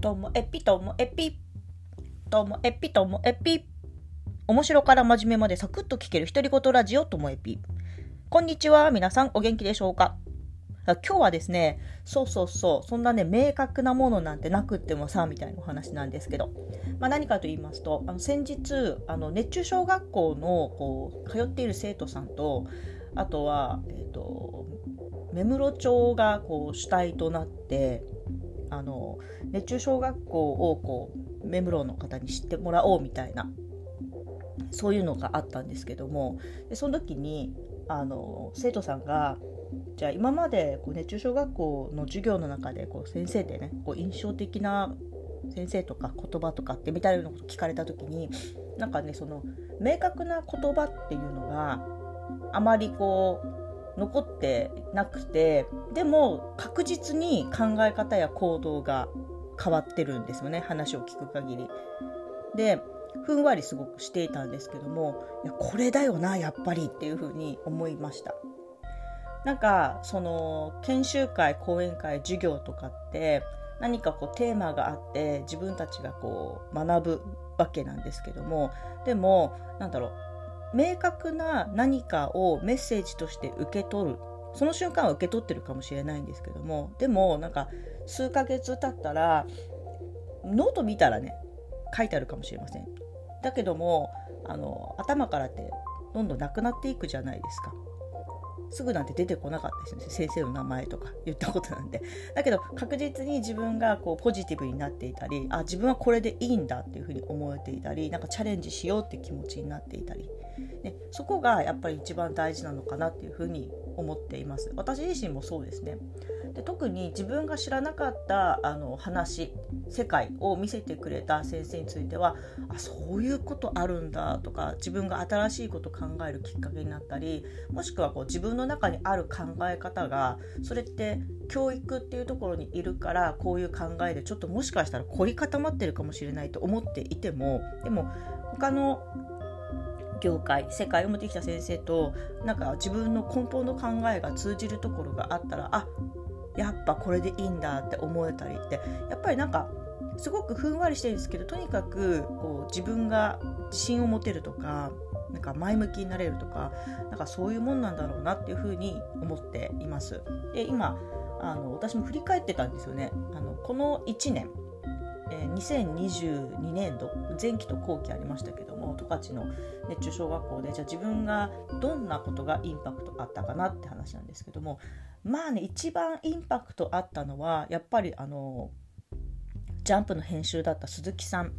ともえぴともえぴともえぴともえぴ面白から真面目までサクッと聞ける独り言ラジオともえぴこんにちは皆さんお元気でしょうか？今日はですねそうそうそうそんなね明確なものなんてなくってもさみたいなお話なんですけど、まあ、何かと言いますとあの先日あの熱中小学校のこう通っている生徒さんとあとは、えーと目室町がこう主体となってあの熱中小学校をこう目室の方に知ってもらおうみたいなそういうのがあったんですけどもでその時にあの生徒さんがじゃあ今までこう熱中小学校の授業の中でこう先生でねこう印象的な先生とか言葉とかってみたいなこと聞かれた時になんかねその明確な言葉っていうのがあまりこう残ってなくてでも確実に考え方や行動が変わってるんですよね話を聞く限り。でふんわりすごくしていたんですけどもいやこれだよなやっぱりっていうふうに思いました。なんかその研修会講演会授業とかって何かこうテーマがあって自分たちがこう学ぶわけなんですけどもでもなんだろう明確な何かをメッセージとして受け取る。その瞬間は受け取ってるかもしれないんですけども。でもなんか数ヶ月経ったらノート見たらね書いてあるかもしれません。だけどもあの頭からってどんどんなくなっていくじゃないですか。すぐなんて出てこなかったですね先生の名前とか言ったことなんで。だけど確実に自分がこうポジティブになっていたりあ自分はこれでいいんだっていうふうに思えていたりなんかチャレンジしようって気持ちになっていたり、ね、そこがやっぱり一番大事なのかなっていうふうに思っています。私自身もそうですね。で特に自分が知らなかったあの話世界を見せてくれた先生についてはあそういうことあるんだとか自分が新しいこと考えるきっかけになったりもしくはこう自分の中にある考え方がそれって教育っていうところにいるからこういう考えでちょっともしかしたら凝り固まってるかもしれないと思っていてもでも他の業界世界を持ってきた先生となんか自分の根本の考えが通じるところがあったらあやっぱこれでいいんだって思えたりってやっぱりなんかすごくふんわりしてるんですけどとにかくこう自分が自信を持てるとかなんか前向きになれるとかなんかそういうもんなんだろうなっていうふうに思っています。で今あの私も振り返ってたんですよね。あのこの1年え、2022年度前期と後期ありましたけども十勝の熱中小学校でじゃあ自分がどんなことがインパクトあったかなって話なんですけどもまあね一番インパクトあったのはやっぱりあのジャンプの編集だった鈴木さん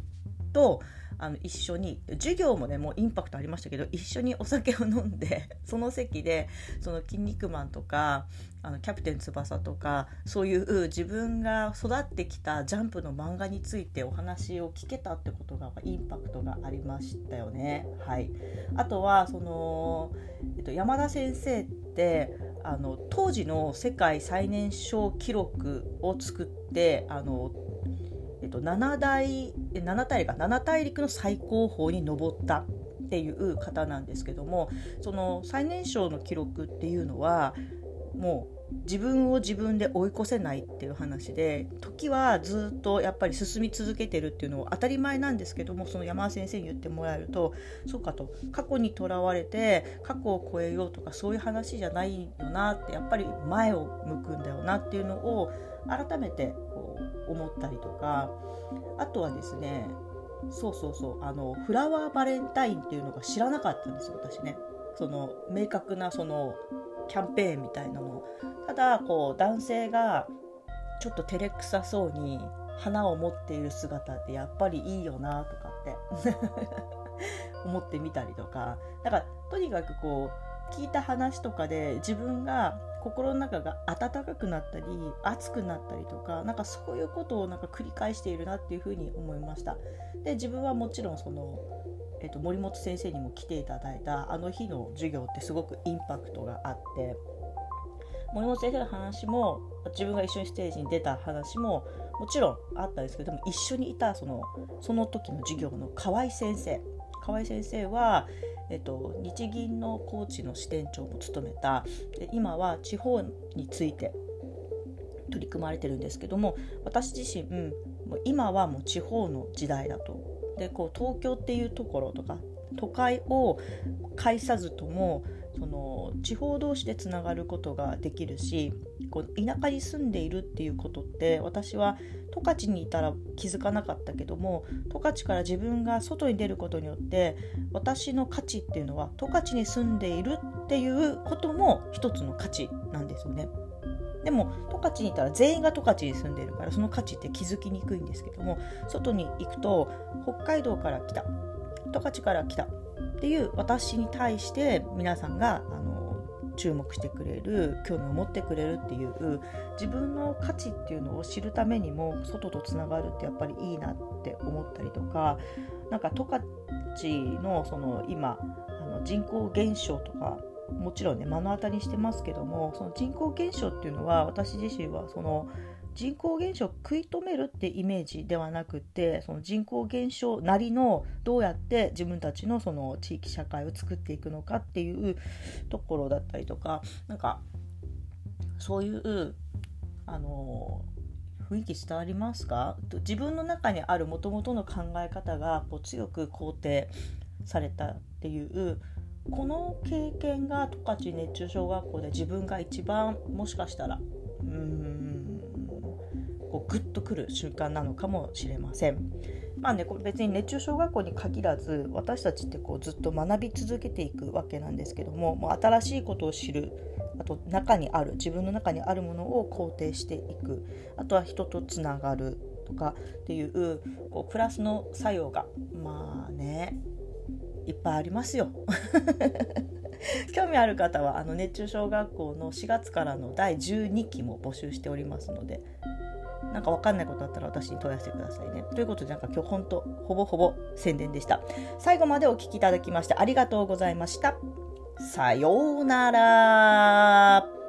とあの一緒に授業もねもうインパクトありましたけど一緒にお酒を飲んで その席でその「筋肉マン」とかあのキャプテン翼とかそういう自分が育ってきたジャンプの漫画についてお話を聞けたってことがインパクトがありましたよね。はい、あとはその、えっと、山田先生ってあの当時の世界最年少記録を作ってあのと、7大7大陸7大陸の最高峰に登ったっていう方なんですけどもその最年少の記録っていうのはもう自分を自分で追い越せないっていう話で時はずっとやっぱり進み続けてるっていうのは当たり前なんですけどもその山田先生に言ってもらえるとそうかと過去にとらわれて過去を超えようとかそういう話じゃないよなってやっぱり前を向くんだよなっていうのを改めて思ったりとかあとはですねそうそうそうあのフラワーバレンタインっていうのが知らなかったんですよ私ね。その明確なそのキャンペーンみたいなの。ただこう男性がちょっと照れくさそうに花を持っている姿ってやっぱりいいよなとかって 思ってみたりとか。だからとにかくこう聞いた話とかで自分が心の中が温かくなったり熱くなったりとかなんかそういうことをなんか繰り返しているなっていうふうに思いました。で自分はもちろんその、えー、と森本先生にも来ていただいたあの日の授業ってすごくインパクトがあって森本先生の話も自分が一緒にステージに出た話ももちろんあったんですけども一緒にいたそのその時の授業の河合先生河合先生は、えっと、日銀のコーチの支店長も務めたで今は地方について取り組まれてるんですけども私自身、もう今はもう地方の時代だと。でこう東京っていうところとか都会を介さずともその地方同士でつながることができるしこう田舎に住んでいるっていうことって私は十勝にいたら気づかなかったけども十勝から自分が外に出ることによって私の価値っていうのは十勝に住んでいるっていうことも一つの価値なんですよね。でも十勝にいたら全員が十勝に住んでいるからその価値って気づきにくいんですけども外に行くと北海道から来た十勝から来たっていう私に対して皆さんがあの注目してくれる興味を持ってくれるっていう自分の価値っていうのを知るためにも外とつながるってやっぱりいいなって思ったりとかなんか十勝のその今あの人口減少とかもちろんね目の当たりにしてますけどもその人口減少っていうのは私自身はその人口減少を食い止めるってイメージではなくてその人口減少なりのどうやって自分たちのその地域社会を作っていくのかっていうところだったりとかなんかそういうあの雰囲気伝わりますか？自分の中にあるもともとの考え方がこう強く肯定されたっていうこの経験が十勝熱中小学校で自分が一番もしかしたらうーんこうグッとくる瞬間なのかもしれません。まあね、これ別に熱中小学校に限らず私たちってこうずっと学び続けていくわけなんですけどももう新しいことを知るあと中にある自分の中にあるものを肯定していくあとは人とつながるとかっていうこうプラスの作用がまあねいっぱいありますよ。興味ある方はあの熱中小学校の4月からの第12期も募集しておりますのでなんかわかんないことあったら私に問い合わせてくださいね。ということでなんか今日ほんとほぼほぼ宣伝でした。最後までお聴きいただきましてありがとうございました。さようなら。